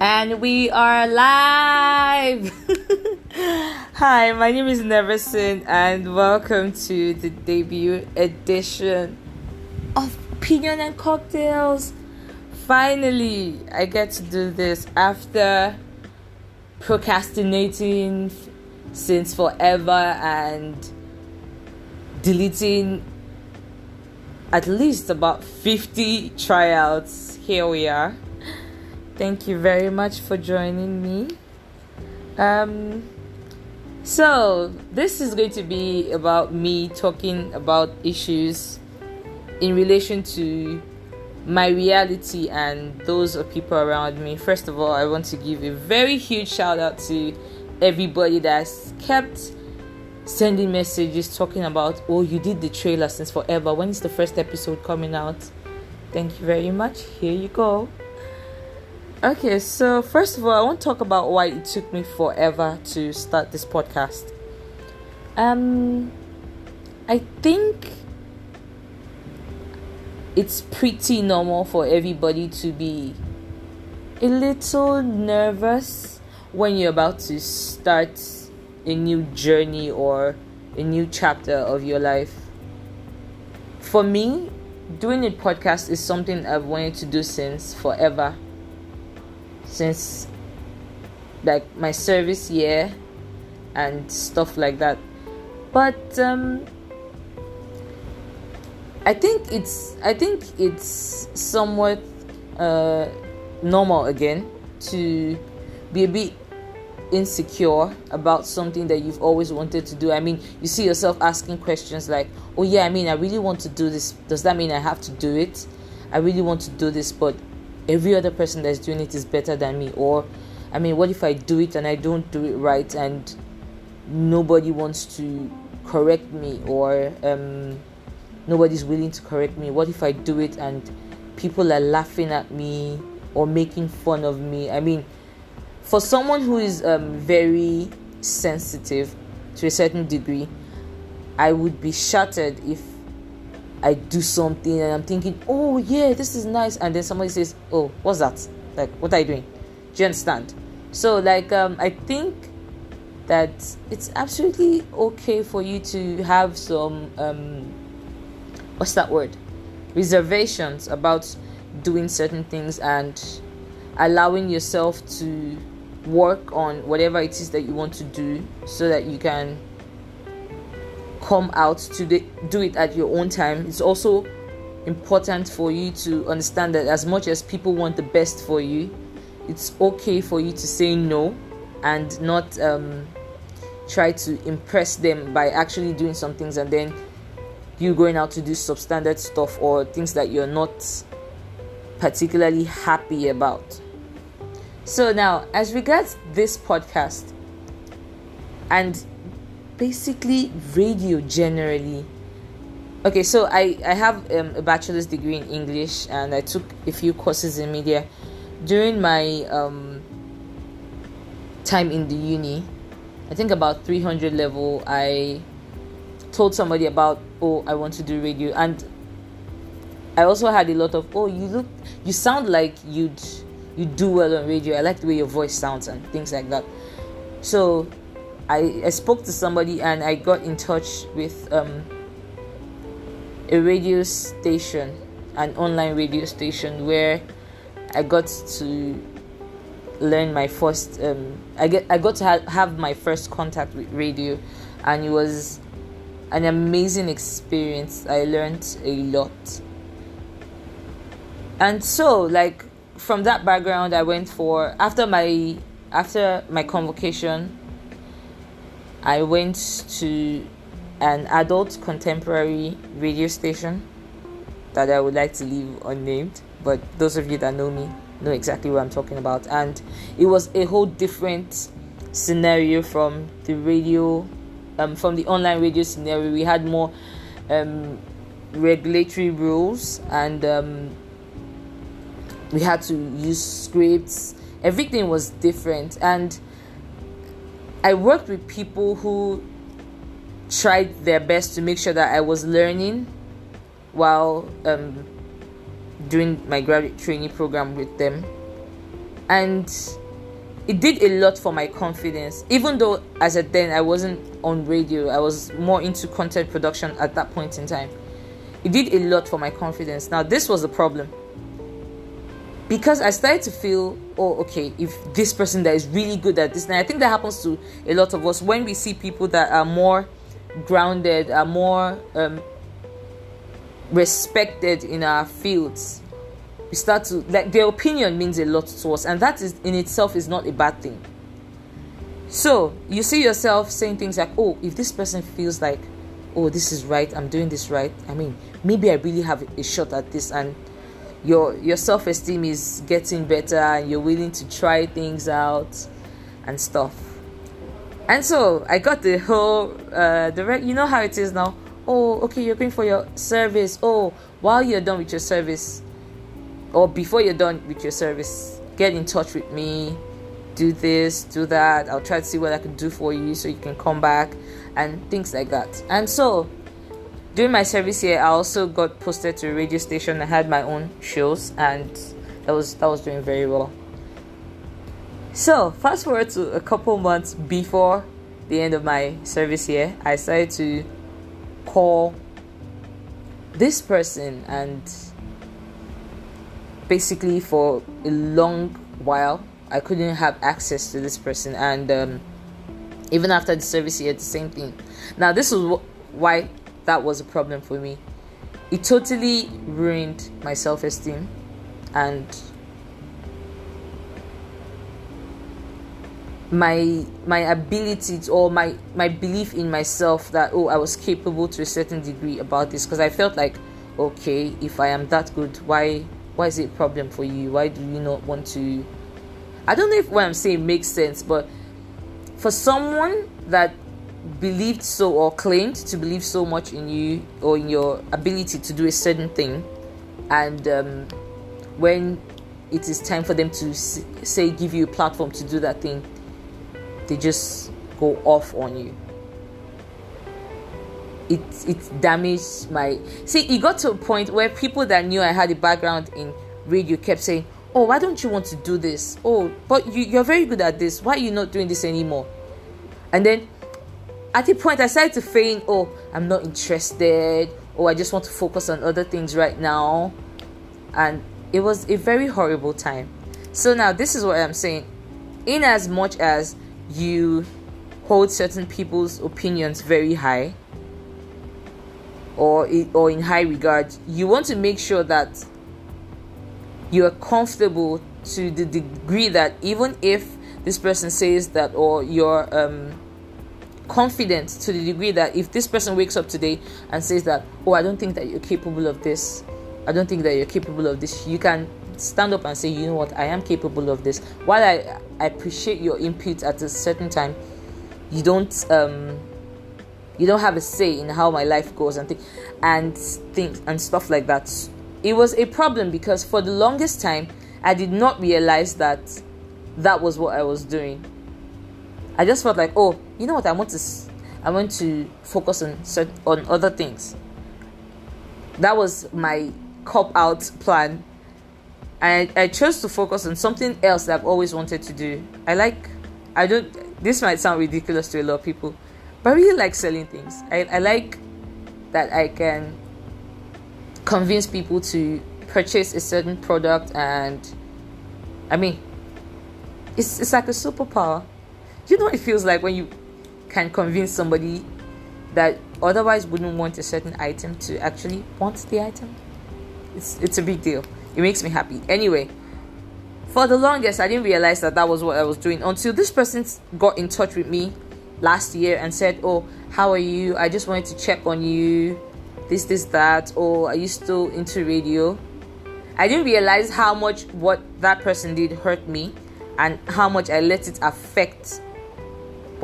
And we are live! Hi, my name is Neverson, and welcome to the debut edition of Opinion and Cocktails. Finally, I get to do this after procrastinating since forever and deleting at least about 50 tryouts. Here we are. Thank you very much for joining me. Um, so, this is going to be about me talking about issues in relation to my reality and those of people around me. First of all, I want to give a very huge shout out to everybody that's kept sending messages talking about, oh, you did the trailer since forever. When is the first episode coming out? Thank you very much. Here you go. Okay, so first of all, I want to talk about why it took me forever to start this podcast. Um, I think it's pretty normal for everybody to be a little nervous when you're about to start a new journey or a new chapter of your life. For me, doing a podcast is something I've wanted to do since forever since like my service year and stuff like that. But um, I think it's I think it's somewhat uh, normal again to be a bit insecure about something that you've always wanted to do. I mean, you see yourself asking questions like, "Oh yeah, I mean, I really want to do this. Does that mean I have to do it? I really want to do this, but every other person that's doing it is better than me or i mean what if i do it and i don't do it right and nobody wants to correct me or um, nobody's willing to correct me? What if i do it and people are laughing at me or making fun of me? I mean for someone who is um, very sensitive to a certain degree i would be shattered if I do something and I'm thinking, oh yeah, this is nice, and then somebody says, oh, what's that? Like, what are you doing? Do you understand? So, like, um, I think that it's absolutely okay for you to have some, um, what's that word? Reservations about doing certain things and allowing yourself to work on whatever it is that you want to do so that you can come out to do it at your own time. It's also important for you to understand that as much as people want the best for you, it's okay for you to say no and not um, try to impress them by actually doing some things and then you going out to do substandard stuff or things that you're not particularly happy about. So now, as regards this podcast, and basically radio generally. Okay so i i have um, a bachelor's degree in english and i took a few courses in media. During my um, time in the uni i think about 300 level i told somebody about oh i want to do radio and i also had a lot of oh you look you sound like you'd you do well on radio. I like the way your voice sounds and things like that. So I, I spoke to somebody and I got in touch with um, a radio station, an online radio station where I got to learn my first. Um, I get I got to ha- have my first contact with radio, and it was an amazing experience. I learned a lot, and so like from that background, I went for after my after my convocation I went to an adult contemporary radio station that I would like to leave unnamed, but those of you that know me know exactly what I'm talking about. And it was a whole different scenario from the radio, um, from the online radio scenario. We had more um, regulatory rules and um, we had to use scripts. Everything was different and I worked with people who tried their best to make sure that I was learning while um, doing my graduate training program with them. and it did a lot for my confidence. Even though as at then i wasn't on radio i was more into content production at that point in time it did a lot for my confidence. Now this was the problem because i started to feel oh okay if this person that is really good at this and i think that happens to a lot of us when we see people that are more grounded are more um, respected in our fields we start to like their opinion means a lot to us and that is in itself is not a bad thing. So you see yourself saying things like oh if this person feels like oh this is right i'm doing this right i mean maybe i really have a shot at this and your your self-esteem is getting better and you're willing to try things out and stuff and so i got the whole uh the you know how it is now oh okay you're going for your service oh while you're done with your service or before you're done with your service, get in touch with me. Do this, do that. I'll try to see what I can do for you so you can come back and things like that. And so, during my service here, I also got posted to a radio station. I had my own shows, and that was that was doing very well. So, fast forward to a couple months before the end of my service here, I started to call this person and basically for a long while I couldn't have access to this person, and um, even after the service, had the same thing. Now, this is wh- why that was a problem for me. It totally ruined my self esteem and my my to, or my my belief in myself that oh I was capable to a certain degree about this. Because I felt like okay if I am that good why why is it a problem for you? Why do you not want to? I don't know if what i'm saying makes sense but for someone that believed so or claimed to believe so much in you or in your ability to do a certain thing. And um, when it is time for them to say give you a platform to do that thing they just go off on you. It it damaged my see it got to a point where people that knew i had a background in radio kept saying oh why don't you want to do this? Oh but you, you're very good at this. Why are you not doing this anymore? And then at a point i started to feign oh i'm not interested. Or oh, i just want to focus on other things right now. And it was a very horrible time. So now this is what i'm saying. In as much as you hold certain people's opinions very high or or in high regard you want to make sure that you are comfortable to the degree that even if this person says that or you're um, confident to the degree that if this person wakes up today and says that oh i don't think that you're capable of this. I don't think that you're capable of this you can stand up and say you know what? I am capable of this. While i, I appreciate your input at a certain time you don't um, you don't have a say in how my life goes and things and things and stuff like that. It was a problem because for the longest time i did not realize that that was what i was doing i just felt like oh you know what i want to i want to focus on on other things that was my cop out plan I, I chose to focus on something else that I've always wanted to do. I like, I don't, this might sound ridiculous to a lot of people, but I really like selling things. I, I like that I can convince people to purchase a certain product and I mean it's it's like a superpower. You know what it feels like when you can convince somebody that otherwise wouldn't want a certain item to actually want the item. It's it's a big deal. It makes me happy. Anyway, for the longest I didn't realize that that was what I was doing until this person got in touch with me last year and said, Oh, how are you? I just wanted to check on you. This, this, that. Oh, are you still into radio? I didn't realize how much what that person did hurt me and how much I let it affect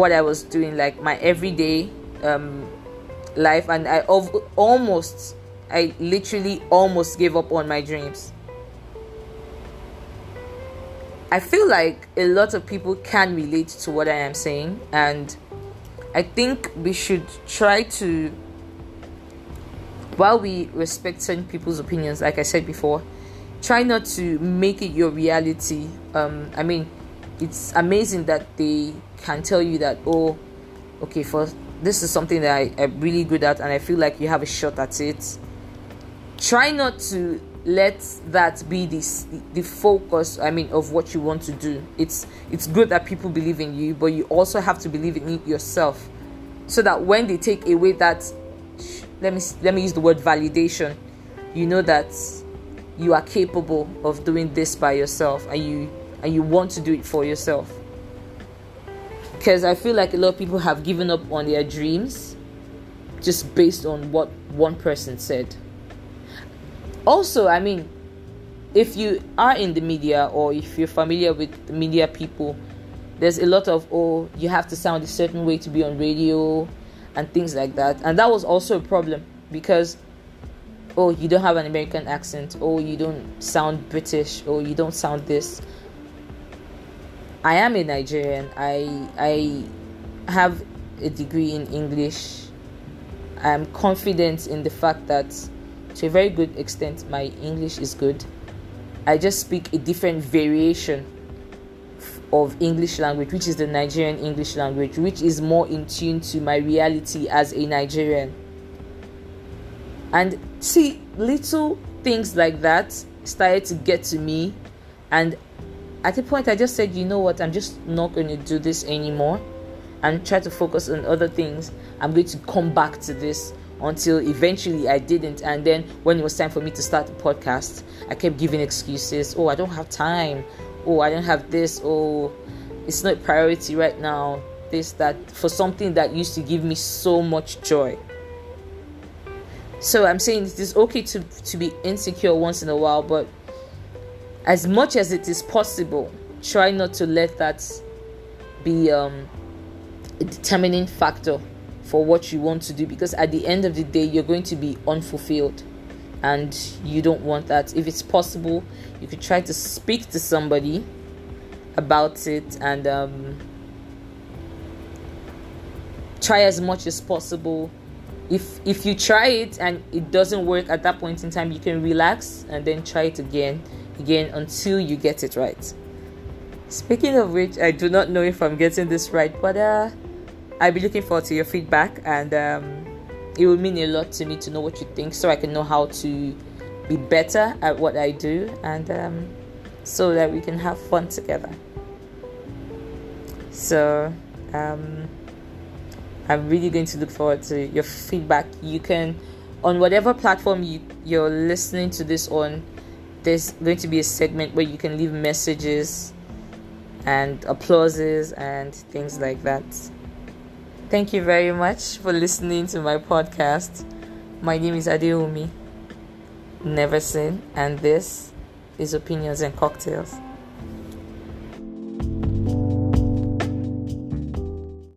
what I was doing, like my everyday um, life. And I almost, I literally almost gave up on my dreams. I feel like a lot of people can relate to what I am saying, and I think we should try to, while we respect certain people's opinions, like I said before, try not to make it your reality. Um, I mean, it's amazing that they can tell you that, oh, okay, for this is something that I, am really good at, and I feel like you have a shot at it. Try not to let that be this the focus i mean of what you want to do it's it's good that people believe in you but you also have to believe in it yourself so that when they take away that let me let me use the word validation you know that you are capable of doing this by yourself and you and you want to do it for yourself. Because i feel like a lot of people have given up on their dreams just based on what one person said. Also i mean if you are in the media or if you're familiar with media people there's a lot of oh you have to sound a certain way to be on radio and things like that. And that was also a problem because oh you don't have an american accent. Oh you don't sound british. Oh you don't sound this i am a nigerian i i have a degree in english i'm confident in the fact that to a very good extent, my English is good. I just speak a different variation of English language, which is the Nigerian English language, which is more in tune to my reality as a Nigerian. And see, little things like that started to get to me. And at a point, I just said, you know what, I'm just not going to do this anymore and try to focus on other things. I'm going to come back to this until eventually I didn't. And then when it was time for me to start the podcast, I kept giving excuses. Oh, I don't have time. Oh, I don't have this. Oh, it's not priority right now. This, that, for something that used to give me so much joy. So I'm saying it is okay to, to be insecure once in a while, but as much as it is possible, try not to let that be um, a determining factor for what you want to do because at the end of the day you're going to be unfulfilled and you don't want that. If it's possible you could try to speak to somebody about it and um, try as much as possible. If if you try it and it doesn't work at that point in time you can relax and then try it again again until you get it right speaking of which i do not know if i'm getting this right but uh I'll be looking forward to your feedback, and um, it will mean a lot to me to know what you think, so I can know how to be better at what I do, and um, so that we can have fun together. So, um, I'm really going to look forward to your feedback. You can, on whatever platform you, you're listening to this on, there's going to be a segment where you can leave messages and applauses and things like that. Thank you very much for listening to my podcast. My name is Adeomi Neverson, and this is Opinions and Cocktails.